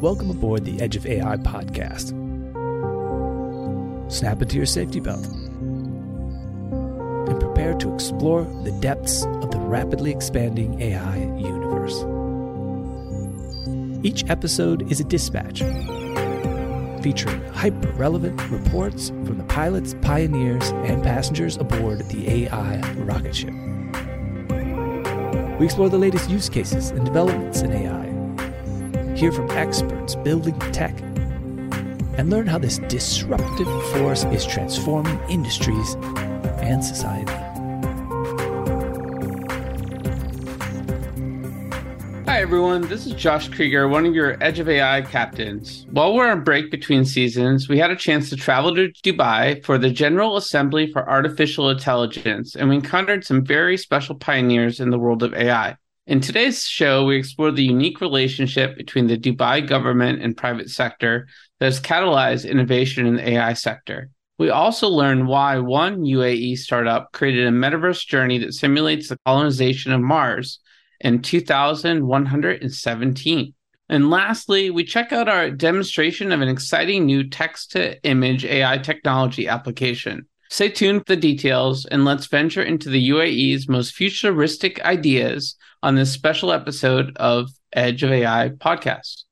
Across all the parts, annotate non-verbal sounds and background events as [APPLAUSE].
Welcome aboard the Edge of AI podcast. Snap into your safety belt and prepare to explore the depths of the rapidly expanding AI universe. Each episode is a dispatch featuring hyper relevant reports from the pilots, pioneers, and passengers aboard the AI rocket ship. We explore the latest use cases and developments in AI hear from experts building tech, and learn how this disruptive force is transforming industries and society. Hi, everyone. This is Josh Krieger, one of your Edge of AI captains. While we're on break between seasons, we had a chance to travel to Dubai for the General Assembly for Artificial Intelligence, and we encountered some very special pioneers in the world of AI. In today's show, we explore the unique relationship between the Dubai government and private sector that has catalyzed innovation in the AI sector. We also learn why one UAE startup created a metaverse journey that simulates the colonization of Mars in 2117. And lastly, we check out our demonstration of an exciting new text to image AI technology application. Stay tuned for the details and let's venture into the UAE's most futuristic ideas on this special episode of Edge of AI podcast.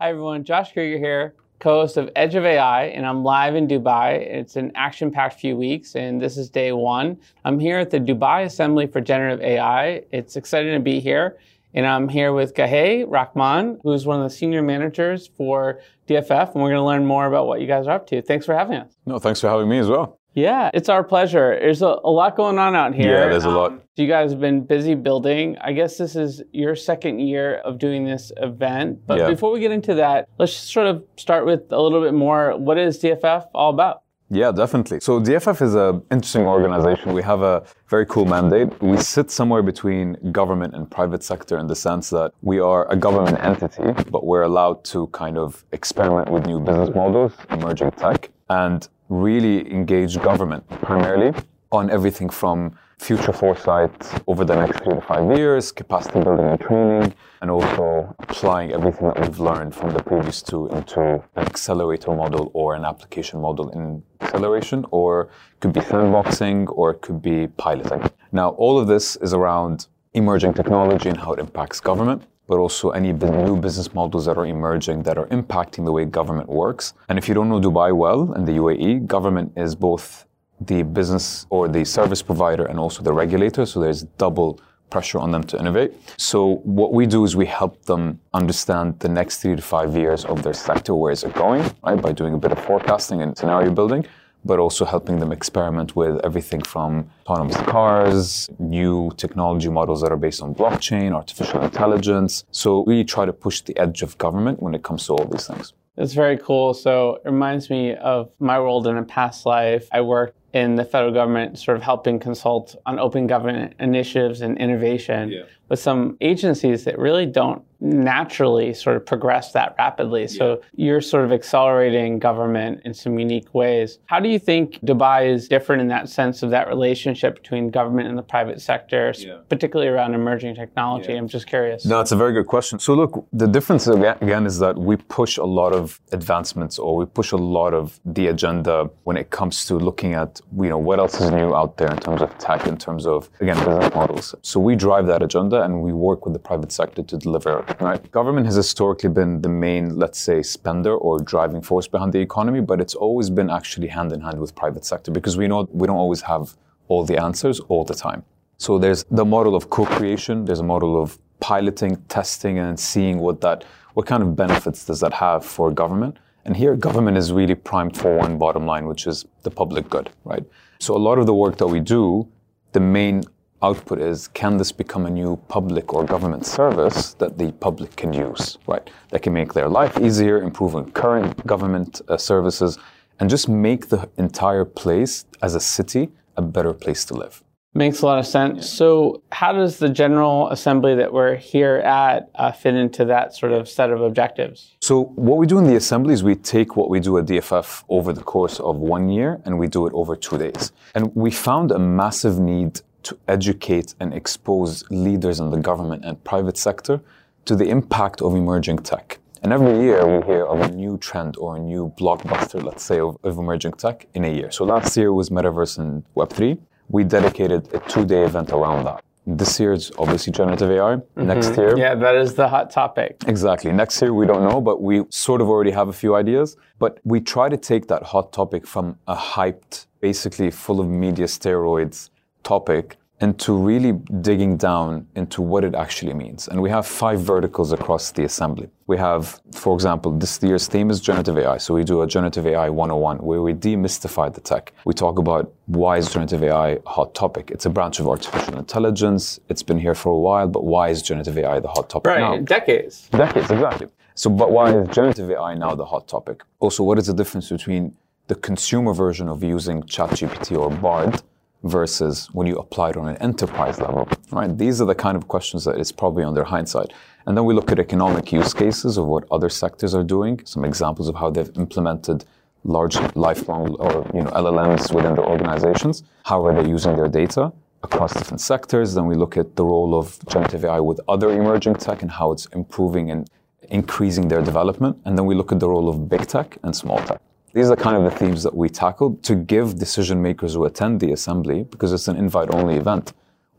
Hi, everyone. Josh Krieger here, co host of Edge of AI, and I'm live in Dubai. It's an action packed few weeks, and this is day one. I'm here at the Dubai Assembly for Generative AI. It's exciting to be here. And I'm here with Ghaith Rahman, who's one of the senior managers for DFF, and we're going to learn more about what you guys are up to. Thanks for having us. No, thanks for having me as well. Yeah, it's our pleasure. There's a, a lot going on out here. Yeah, there's a lot. Um, you guys have been busy building. I guess this is your second year of doing this event. But yeah. before we get into that, let's sort of start with a little bit more. What is DFF all about? Yeah, definitely. So DFF is an interesting organization. We have a very cool mandate. We sit somewhere between government and private sector in the sense that we are a government entity, but we're allowed to kind of experiment with new business models, emerging tech, and really engage government primarily on everything from future foresight over the next three to five years, capacity building and training, and also applying everything that we've learned from the previous two into an accelerator model or an application model in acceleration, or it could be sandboxing, or it could be piloting. Now, all of this is around emerging technology and how it impacts government but also any new business models that are emerging that are impacting the way government works. And if you don't know Dubai well and the UAE, government is both the business or the service provider and also the regulator. So there's double pressure on them to innovate. So what we do is we help them understand the next three to five years of their sector, where is it going, right? By doing a bit of forecasting and scenario building but also helping them experiment with everything from autonomous cars, new technology models that are based on blockchain, artificial intelligence. So we try to push the edge of government when it comes to all these things. It's very cool. So it reminds me of my world in a past life. I worked in the federal government, sort of helping consult on open government initiatives and innovation yeah. With some agencies that really don't naturally sort of progress that rapidly. So yeah. you're sort of accelerating government in some unique ways. How do you think Dubai is different in that sense of that relationship between government and the private sector, yeah. particularly around emerging technology? Yeah. I'm just curious. No, it's a very good question. So look, the difference again is that we push a lot of advancements or we push a lot of the agenda when it comes to looking at, you know, what else is new out there in terms of tech, in terms of, again, business models. So we drive that agenda and we work with the private sector to deliver right? Government has historically been the main, let's say, spender or driving force behind the economy, but it's always been actually hand in hand with private sector because we know we don't always have all the answers all the time. So there's the model of co-creation, there's a model of piloting, testing, and seeing what that, what kind of benefits does that have for government. And here, government is really primed for one bottom line, which is the public good, right? So a lot of the work that we do, the main output is can this become a new public or government service that the public can use, right? That can make their life easier, improve on current government uh, services, and just make the entire place as a city a better place to live. Makes a lot of sense. So, how does the General Assembly that we're here at uh, fit into that sort of set of objectives? So, what we do in the Assembly is we take what we do at DFF over the course of one year and we do it over two days. And we found a massive need to educate and expose leaders in the government and private sector to the impact of emerging tech And every year we hear of a new trend or a new blockbuster, let's say, of, of emerging tech in a year. So last year was Metaverse and Web3. We dedicated a two day event around that. This year is obviously generative AI. Mm-hmm. Next year. Yeah, that is the hot topic. Exactly. Next year, we don't know, but we sort of already have a few ideas. But we try to take that hot topic from a hyped, basically full of media steroids topic into really digging down into what it actually means. And we have five verticals across the assembly. We have, for example, this year's theme is generative AI. So we do a generative AI 101 where we demystify the tech. We talk about why is generative AI a hot topic? It's a branch of artificial intelligence. It's been here for a while, but why is generative AI the hot topic right, now? decades. Decades, exactly. So, but why is generative AI now the hot topic? Also, what is the difference between the consumer version of using ChatGPT or Bard versus when you apply it on an enterprise level, right? These are the kind of questions that is probably on their hindsight. And then we look at economic use cases of what other sectors are doing, some examples of how they've implemented large lifelong or you know LLMs within their organizations. How are they using their data across different sectors? Then we look at the role of generative AI with other emerging tech and how it's improving and increasing their development. And then we look at the role of big tech and small tech. These are kind of the themes that we tackled to give decision makers who attend the assembly, because it's an invite only event,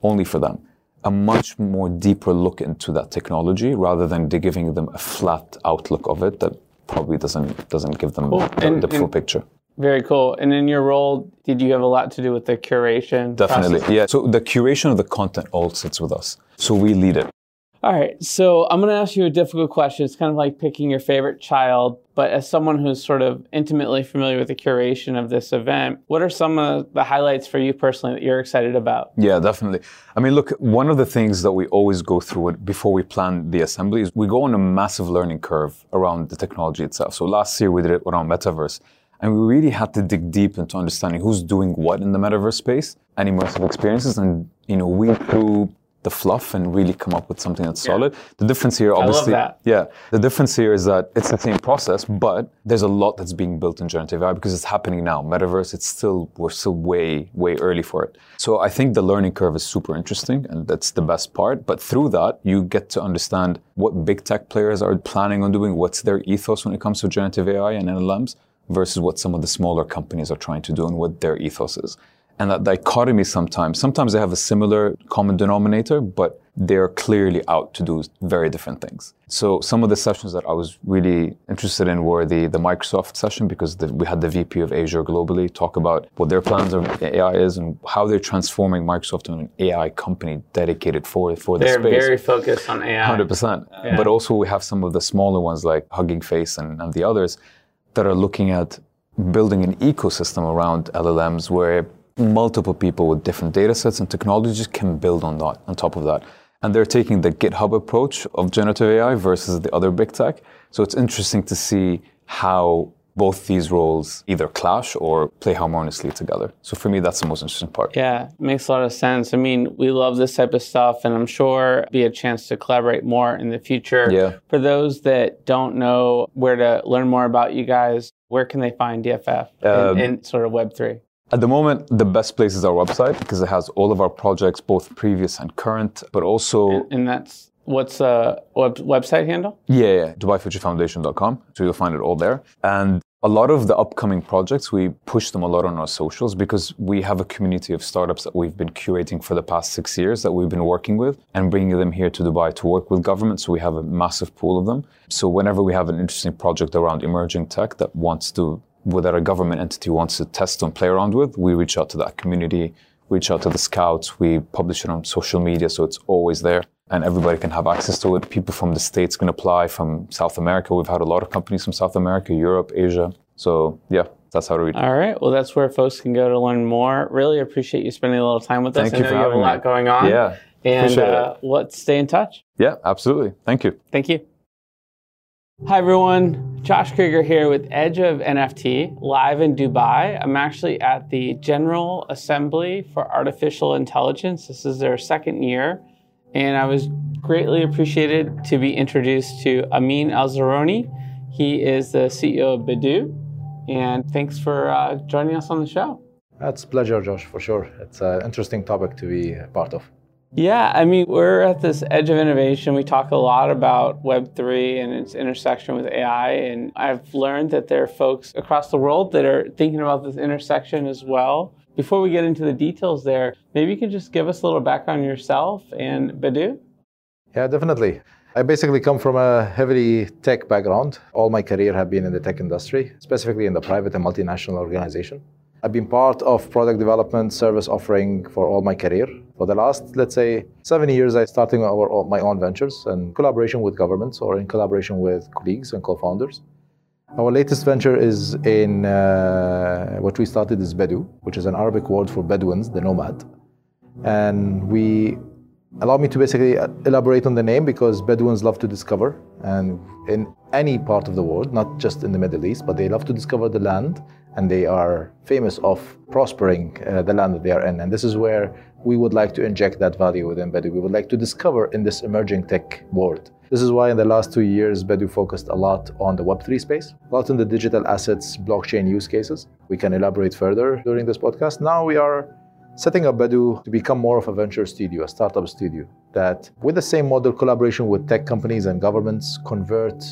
only for them, a much more deeper look into that technology rather than giving them a flat outlook of it that probably doesn't doesn't give them cool. the, and, the full picture. Very cool. And in your role, did you have a lot to do with the curation? Definitely. Process? Yeah. So the curation of the content all sits with us. So we lead it. All right. So I'm going to ask you a difficult question. It's kind of like picking your favorite child. But as someone who's sort of intimately familiar with the curation of this event, what are some of the highlights for you personally that you're excited about? Yeah, definitely. I mean, look, one of the things that we always go through before we plan the assembly is we go on a massive learning curve around the technology itself. So last year we did it around metaverse. And we really had to dig deep into understanding who's doing what in the metaverse space and immersive experiences and, you know, we through the fluff and really come up with something that's yeah. solid. The difference here, obviously, yeah, the difference here is that it's the same process, but there's a lot that's being built in generative AI because it's happening now. Metaverse, it's still we're still way way early for it. So I think the learning curve is super interesting, and that's the best part. But through that, you get to understand what big tech players are planning on doing, what's their ethos when it comes to generative AI and LLMs versus what some of the smaller companies are trying to do and what their ethos is and that dichotomy sometimes sometimes they have a similar common denominator but they're clearly out to do very different things so some of the sessions that i was really interested in were the, the microsoft session because the, we had the vp of azure globally talk about what their plans of ai is and how they're transforming microsoft into an ai company dedicated for for the they're space. very focused on ai 100% yeah. but also we have some of the smaller ones like hugging face and, and the others that are looking at building an ecosystem around llms where multiple people with different data sets and technologies can build on that, on top of that. And they're taking the GitHub approach of generative AI versus the other big tech. So it's interesting to see how both these roles either clash or play harmoniously together. So for me, that's the most interesting part. Yeah, makes a lot of sense. I mean, we love this type of stuff, and I'm sure be a chance to collaborate more in the future. Yeah. For those that don't know where to learn more about you guys, where can they find DFF um, in, in sort of Web3? At the moment, the best place is our website because it has all of our projects, both previous and current, but also. And, and that's what's a web, website handle? Yeah, yeah, DubaiFutureFoundation.com. So you'll find it all there. And a lot of the upcoming projects, we push them a lot on our socials because we have a community of startups that we've been curating for the past six years that we've been working with and bringing them here to Dubai to work with government. So we have a massive pool of them. So whenever we have an interesting project around emerging tech that wants to whether a government entity wants to test and play around with, we reach out to that community, reach out to the scouts, we publish it on social media, so it's always there and everybody can have access to it. People from the States can apply from South America. We've had a lot of companies from South America, Europe, Asia. So yeah, that's how to reach. All right. Well, that's where folks can go to learn more. Really appreciate you spending a little time with us. Thank you I know you, you have a lot me. going on. Yeah. And uh, let's stay in touch. Yeah, absolutely. Thank you. Thank you. Hi, everyone. Josh Krieger here with Edge of NFT, live in Dubai. I'm actually at the General Assembly for Artificial Intelligence. This is their second year, and I was greatly appreciated to be introduced to Amin Alzarouni. He is the CEO of Bedu, and thanks for uh, joining us on the show. That's a pleasure, Josh, for sure. It's an interesting topic to be part of. Yeah, I mean, we're at this edge of innovation. We talk a lot about Web3 and its intersection with AI. And I've learned that there are folks across the world that are thinking about this intersection as well. Before we get into the details there, maybe you can just give us a little background on yourself and Bedu? Yeah, definitely. I basically come from a heavily tech background. All my career have been in the tech industry, specifically in the private and multinational organization. I've been part of product development, service offering for all my career. For the last, let's say, seven years, I started our, my own ventures in collaboration with governments or in collaboration with colleagues and co-founders. Our latest venture is in uh, what we started is Bedu, which is an Arabic word for Bedouins, the nomad. And we allow me to basically elaborate on the name because Bedouins love to discover, and in any part of the world, not just in the Middle East, but they love to discover the land and they are famous of prospering uh, the land that they are in. And this is where we would like to inject that value within Bedu. We would like to discover in this emerging tech world. This is why in the last two years, Bedu focused a lot on the Web3 space, a lot on the digital assets, blockchain use cases. We can elaborate further during this podcast. Now we are setting up Bedu to become more of a venture studio, a startup studio that, with the same model, collaboration with tech companies and governments, convert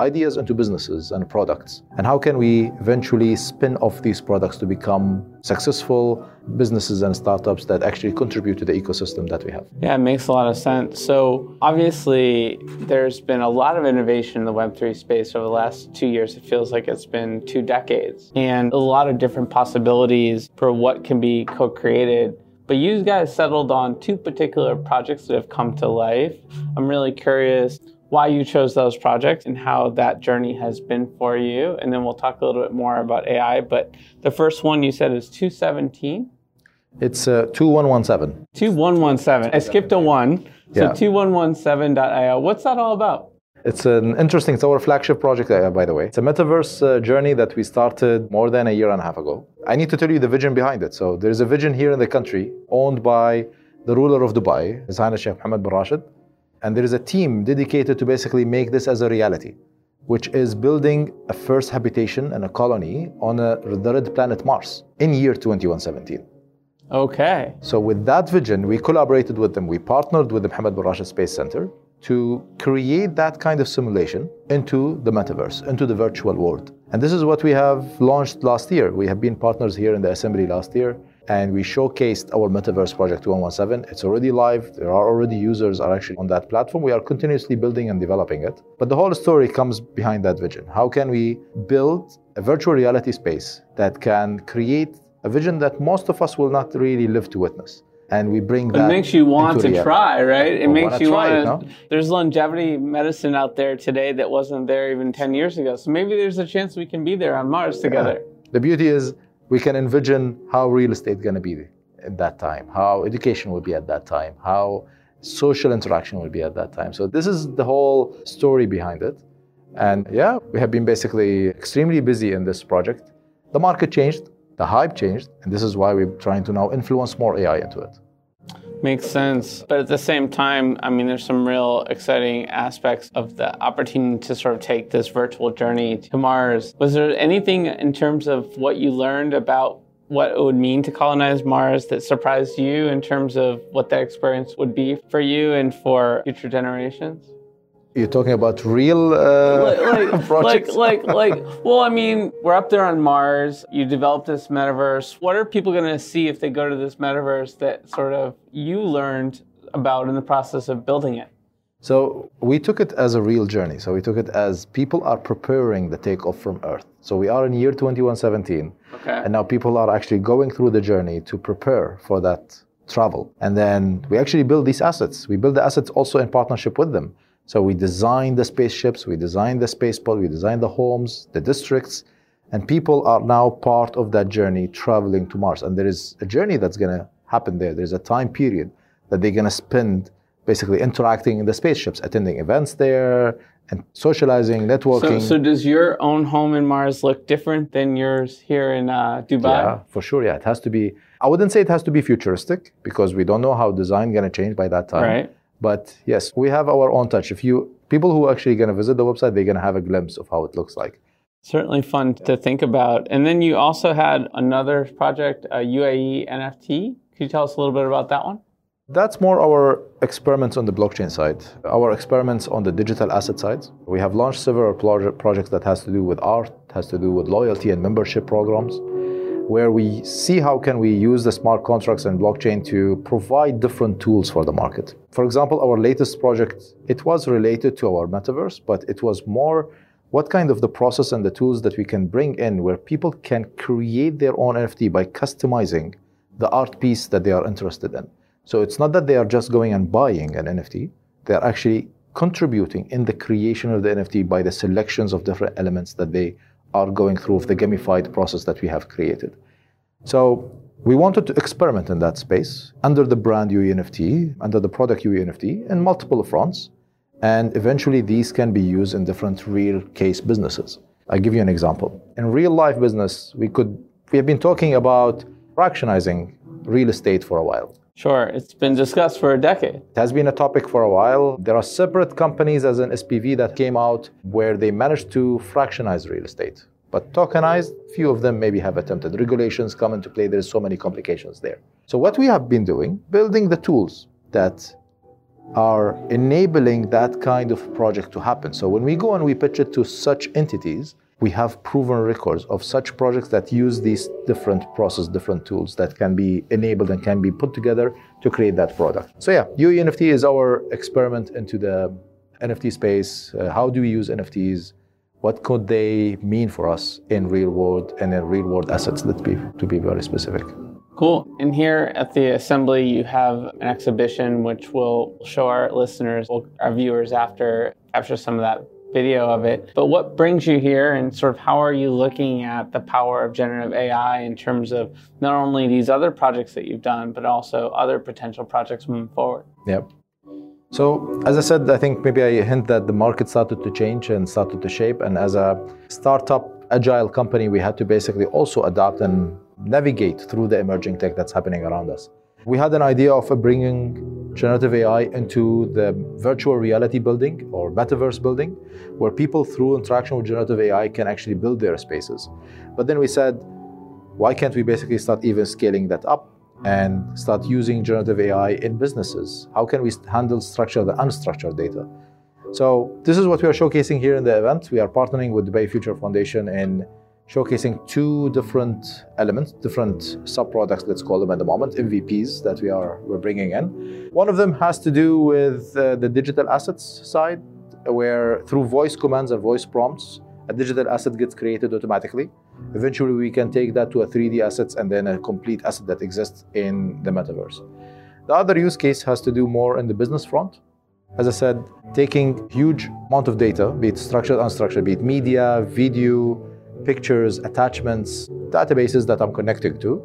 ideas into businesses and products? And how can we eventually spin off these products to become successful businesses and startups that actually contribute to the ecosystem that we have? Yeah, it makes a lot of sense. So, obviously, there's been a lot of innovation in the Web3 space over the last two years. It feels like it's been two decades, and a lot of different possibilities for what can be co created. But you guys settled on two particular projects that have come to life. I'm really curious why you chose those projects and how that journey has been for you. And then we'll talk a little bit more about AI. But the first one you said is 217. It's uh, 2117. 2117. I skipped a one. So yeah. 2117.io. What's that all about? It's an interesting, it's our flagship project, uh, by the way. It's a metaverse uh, journey that we started more than a year and a half ago. I need to tell you the vision behind it. So there's a vision here in the country owned by the ruler of Dubai, His Highness Sheikh Mohammed bin Rashid and there is a team dedicated to basically make this as a reality, which is building a first habitation and a colony on a, the red planet Mars in year 2117. Okay. So with that vision, we collaborated with them. We partnered with the Mohammed bin Rashid Space Center to create that kind of simulation into the metaverse, into the virtual world. And this is what we have launched last year. We have been partners here in the assembly last year and we showcased our metaverse project 117 it's already live there are already users are actually on that platform we are continuously building and developing it but the whole story comes behind that vision how can we build a virtual reality space that can create a vision that most of us will not really live to witness and we bring that. It makes you want to reality. try, right? It makes you want to. No? There's longevity medicine out there today that wasn't there even 10 years ago. So maybe there's a chance we can be there on Mars together. Yeah. The beauty is we can envision how real estate going to be at that time, how education will be at that time, how social interaction will be at that time. So this is the whole story behind it. And yeah, we have been basically extremely busy in this project. The market changed, the hype changed, and this is why we're trying to now influence more AI into it. Makes sense. But at the same time, I mean, there's some real exciting aspects of the opportunity to sort of take this virtual journey to Mars. Was there anything in terms of what you learned about what it would mean to colonize Mars that surprised you in terms of what that experience would be for you and for future generations? You're talking about real uh, like, like, [LAUGHS] projects? Like, like, like, well, I mean, we're up there on Mars. You developed this metaverse. What are people going to see if they go to this metaverse that sort of you learned about in the process of building it? So we took it as a real journey. So we took it as people are preparing the takeoff from Earth. So we are in year 2117. Okay. And now people are actually going through the journey to prepare for that travel. And then we actually build these assets. We build the assets also in partnership with them. So we designed the spaceships, we designed the spaceport, we designed the homes, the districts, and people are now part of that journey traveling to Mars. And there is a journey that's going to happen there. There's a time period that they're going to spend basically interacting in the spaceships, attending events there, and socializing, networking. So, so does your own home in Mars look different than yours here in uh, Dubai? Yeah, for sure. Yeah, it has to be. I wouldn't say it has to be futuristic because we don't know how design going to change by that time. Right. But yes, we have our own touch. If you people who are actually going to visit the website, they're going to have a glimpse of how it looks like. Certainly fun to think about. And then you also had another project, uh, a UAE NFT. Could you tell us a little bit about that one? That's more our experiments on the blockchain side. Our experiments on the digital asset side. We have launched several projects that has to do with art, has to do with loyalty and membership programs, where we see how can we use the smart contracts and blockchain to provide different tools for the market. For example, our latest project, it was related to our metaverse, but it was more what kind of the process and the tools that we can bring in where people can create their own NFT by customizing the art piece that they are interested in. So it's not that they are just going and buying an NFT, they're actually contributing in the creation of the NFT by the selections of different elements that they are going through of the gamified process that we have created. So we wanted to experiment in that space under the brand UENFT, under the product UENFT, in multiple fronts. And eventually these can be used in different real case businesses. I'll give you an example. In real life business, we could we have been talking about fractionizing real estate for a while. Sure, it's been discussed for a decade. It has been a topic for a while. There are separate companies as an SPV that came out where they managed to fractionize real estate. But tokenized, few of them maybe have attempted. Regulations come into play. There's so many complications there. So what we have been doing, building the tools that are enabling that kind of project to happen. So when we go and we pitch it to such entities, we have proven records of such projects that use these different process, different tools that can be enabled and can be put together to create that product. So yeah, UENFT is our experiment into the NFT space. Uh, how do we use NFTs? What could they mean for us in real world and in real world assets? Let's be to be very specific. Cool. And here at the assembly, you have an exhibition which will show our listeners, our viewers after capture some of that video of it. But what brings you here and sort of how are you looking at the power of generative AI in terms of not only these other projects that you've done, but also other potential projects moving forward? Yep. So, as I said, I think maybe I hint that the market started to change and started to shape. And as a startup, agile company, we had to basically also adapt and navigate through the emerging tech that's happening around us. We had an idea of bringing generative AI into the virtual reality building or metaverse building, where people through interaction with generative AI can actually build their spaces. But then we said, why can't we basically start even scaling that up and start using generative AI in businesses? How can we handle structured and unstructured data? So this is what we are showcasing here in the event. We are partnering with Dubai Future Foundation in showcasing two different elements, different sub-products, let's call them at the moment, MVPs that we are we're bringing in. One of them has to do with uh, the digital assets side, where through voice commands and voice prompts, a digital asset gets created automatically. Eventually, we can take that to a 3D assets and then a complete asset that exists in the metaverse. The other use case has to do more in the business front. As I said, taking huge amount of data, be it structured, unstructured, be it media, video, pictures, attachments, databases that I'm connecting to.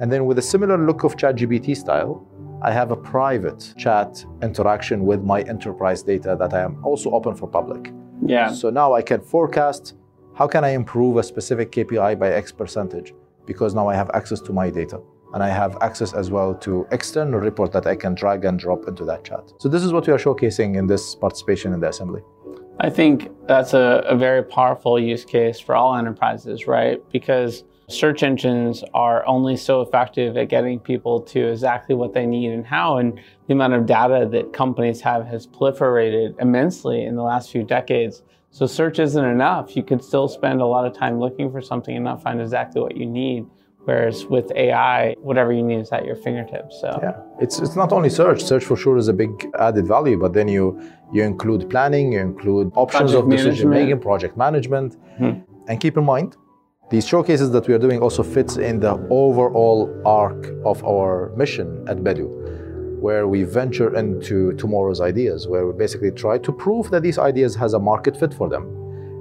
And then with a similar look of ChatGPT style, I have a private chat interaction with my enterprise data that I am also open for public. Yeah. So now I can forecast how can I improve a specific KPI by X percentage because now I have access to my data and I have access as well to external report that I can drag and drop into that chat. So this is what we are showcasing in this participation in the assembly. I think that's a, a, very powerful use case for all enterprises, right? Because search engines are only so effective at getting people to exactly what they need and how. And the amount of data that companies have has proliferated immensely in the last few decades. So search isn't enough. You could still spend a lot of time looking for something and not find exactly what you need. Whereas with AI, whatever you need is at your fingertips. So yeah, it's it's not only search. Search for sure is a big added value, but then you you include planning, you include options project of decision making, project management, hmm. and keep in mind, these showcases that we are doing also fits in the overall arc of our mission at Bedu, where we venture into tomorrow's ideas, where we basically try to prove that these ideas has a market fit for them,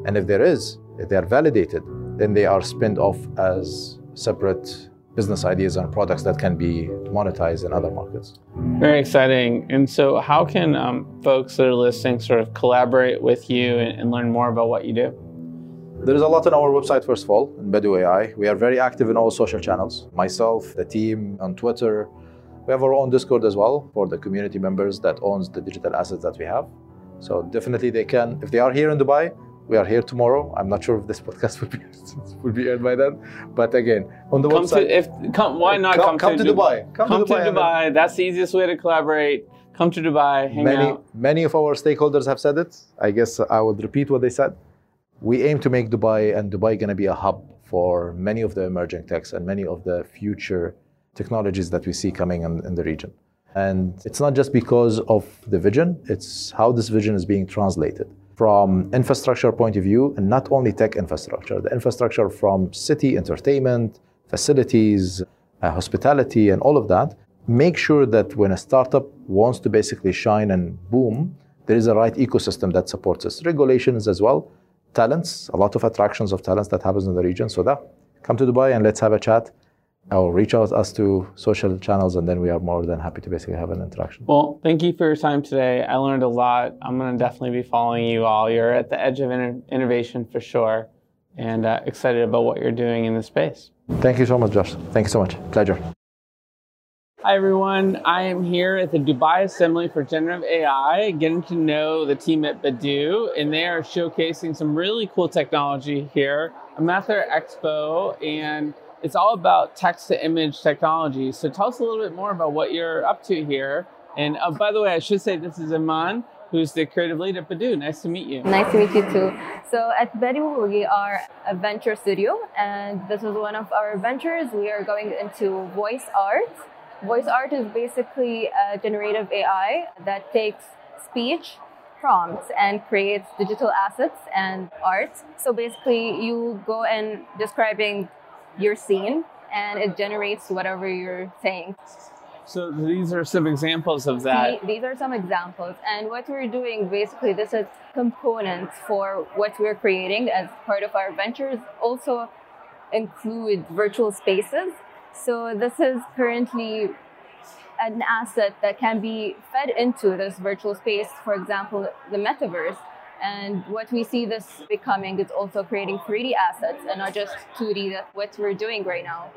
and if there is, if they are validated, then they are spinned off as separate business ideas and products that can be monetized in other markets. Very exciting. And so, how can um, folks that are listening sort of collaborate with you and, and, learn more about what you do? There is a lot on our website, first of all, in Bedu AI. We are very active in all social channels. Myself, the team on Twitter. We have our own Discord as well for the community members that owns the digital assets that we have. So definitely they can, if they are here in Dubai, We are here tomorrow. I'm not sure if this [LAUGHS] podcast will be will be aired by then, but again, on the come website. To, if come, why not come, come, come to, Du- Dubai. Come, to Dubai. That's the easiest way to collaborate. Come to Dubai, hang many out. many of our stakeholders have said it. I guess I would repeat what they said. We aim to make Dubai and Dubai going to be a hub for many of the emerging techs and many of the future technologies that we see coming in, in the region. And it's not just because of the vision, it's how this vision is being translated from infrastructure point of view and not only tech infrastructure, the infrastructure from city entertainment, facilities, uh, hospitality and all of that. Make sure that when a startup wants to basically shine and boom, there is a right ecosystem that supports us. Regulations as well, talents, a lot of attractions of talents that happens in the region. So that come to Dubai and let's have a chat or reach out us to social channels and then we are more than happy to basically have an interaction. Well, thank you for your time today. I learned a lot. I'm going to definitely be following you all. You're at the edge of inno- innovation for sure and uh, excited about what you're doing in this space. Thank you so much, Josh. Thank you so much. Pleasure. Hi, everyone. I am here at the Dubai Assembly for Generative AI, getting to know the team at Bedu, and they are showcasing some really cool technology here. I'm at their expo, and it's all about text to image technology. So tell us a little bit more about what you're up to here. And uh, by the way, I should say this is Iman, who's the creative lead at Bedu. Nice to meet you. Nice to meet you too. So at Bedu, we are a venture studio, and this is one of our ventures. We are going into voice art. Voice art is basically a generative AI that takes speech prompts and creates digital assets and art. So basically, you go and describing your scene, and it generates whatever you're saying. So these are some examples of that. The- These are some examples. And what we're doing basically, this is components for what we're creating as part of our ventures. Also include virtual spaces. So this is currently an asset that can be fed into this virtual space, for example, the metaverse. And what we see this becoming is also creating 3D assets and not just 2D, that's what we're doing right now.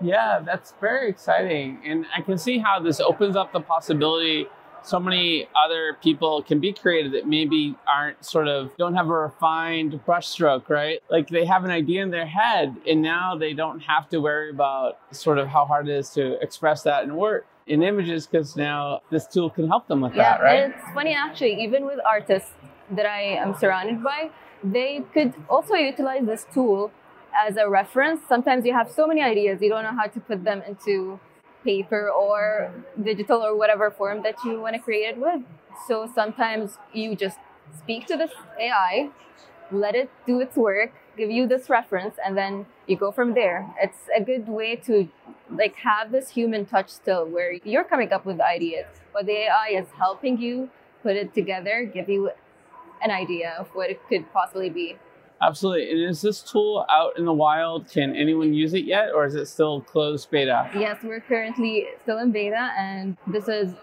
Yeah, that's very exciting. And I can see how this opens up the possibility so many other people can be creative that maybe aren't sort of don't have a refined brushstroke, right? Like they have an idea in their head and now they don't have to worry about sort of how hard it is to express that in word in images because now this tool can help them with Yeah, that, right? and it's funny actually, even with artists that I am surrounded by, they could also utilize this tool as a reference. Sometimes you have so many ideas, you don't know how to put them into paper or digital or whatever form that you want to create it with. So sometimes you just speak to this AI, let it do its work, give you this reference, and then you go from there. It's a good way to like have this human touch still where you're coming up with ideas, but the AI is helping you put it together, give you an idea of what it could possibly be. Absolutely. And is this tool out in the wild? Can anyone use it yet or is it still closed beta? Yes, we're currently still in beta, and this is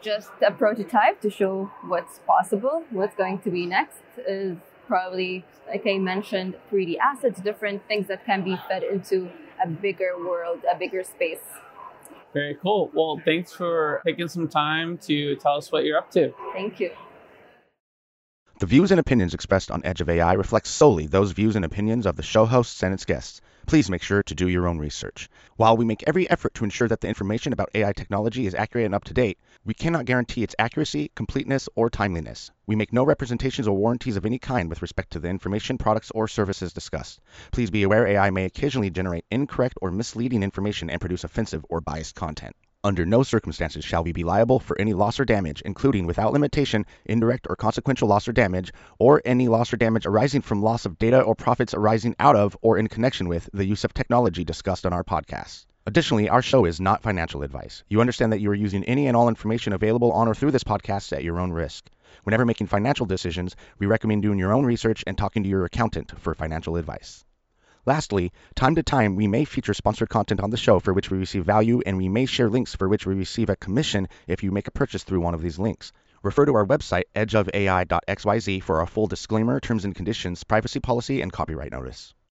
just a prototype to show what's possible. What's going to be next is probably, like I mentioned, 3D assets, different things that can be fed into a bigger world, a bigger space. Very cool. Well, thanks for taking some time to tell us what you're up to. Thank you. The views and opinions expressed on Edge of AI reflect solely those views and opinions of the show hosts and its guests. Please make sure to do your own research. While we make every effort to ensure that the information about AI technology is accurate and up to date, we cannot guarantee its accuracy, completeness, or timeliness. We make no representations or warranties of any kind with respect to the information, products, or services discussed. Please be aware AI may occasionally generate incorrect or misleading information and produce offensive or biased content. Under no circumstances shall we be liable for any loss or damage, including without limitation, indirect or consequential loss or damage, or any loss or damage arising from loss of data or profits arising out of or in connection with the use of technology discussed on our podcast. Additionally, our show is not financial advice. You understand that you are using any and all information available on or through this podcast at your own risk. Whenever making financial decisions, we recommend doing your own research and talking to your accountant for financial advice. Lastly, time to time we may feature sponsored content on the show for which we receive value, and we may share links for which we receive a commission if you make a purchase through one of these links. Refer to our website, edgeofai.xyz, for our full disclaimer, terms and conditions, privacy policy, and copyright notice.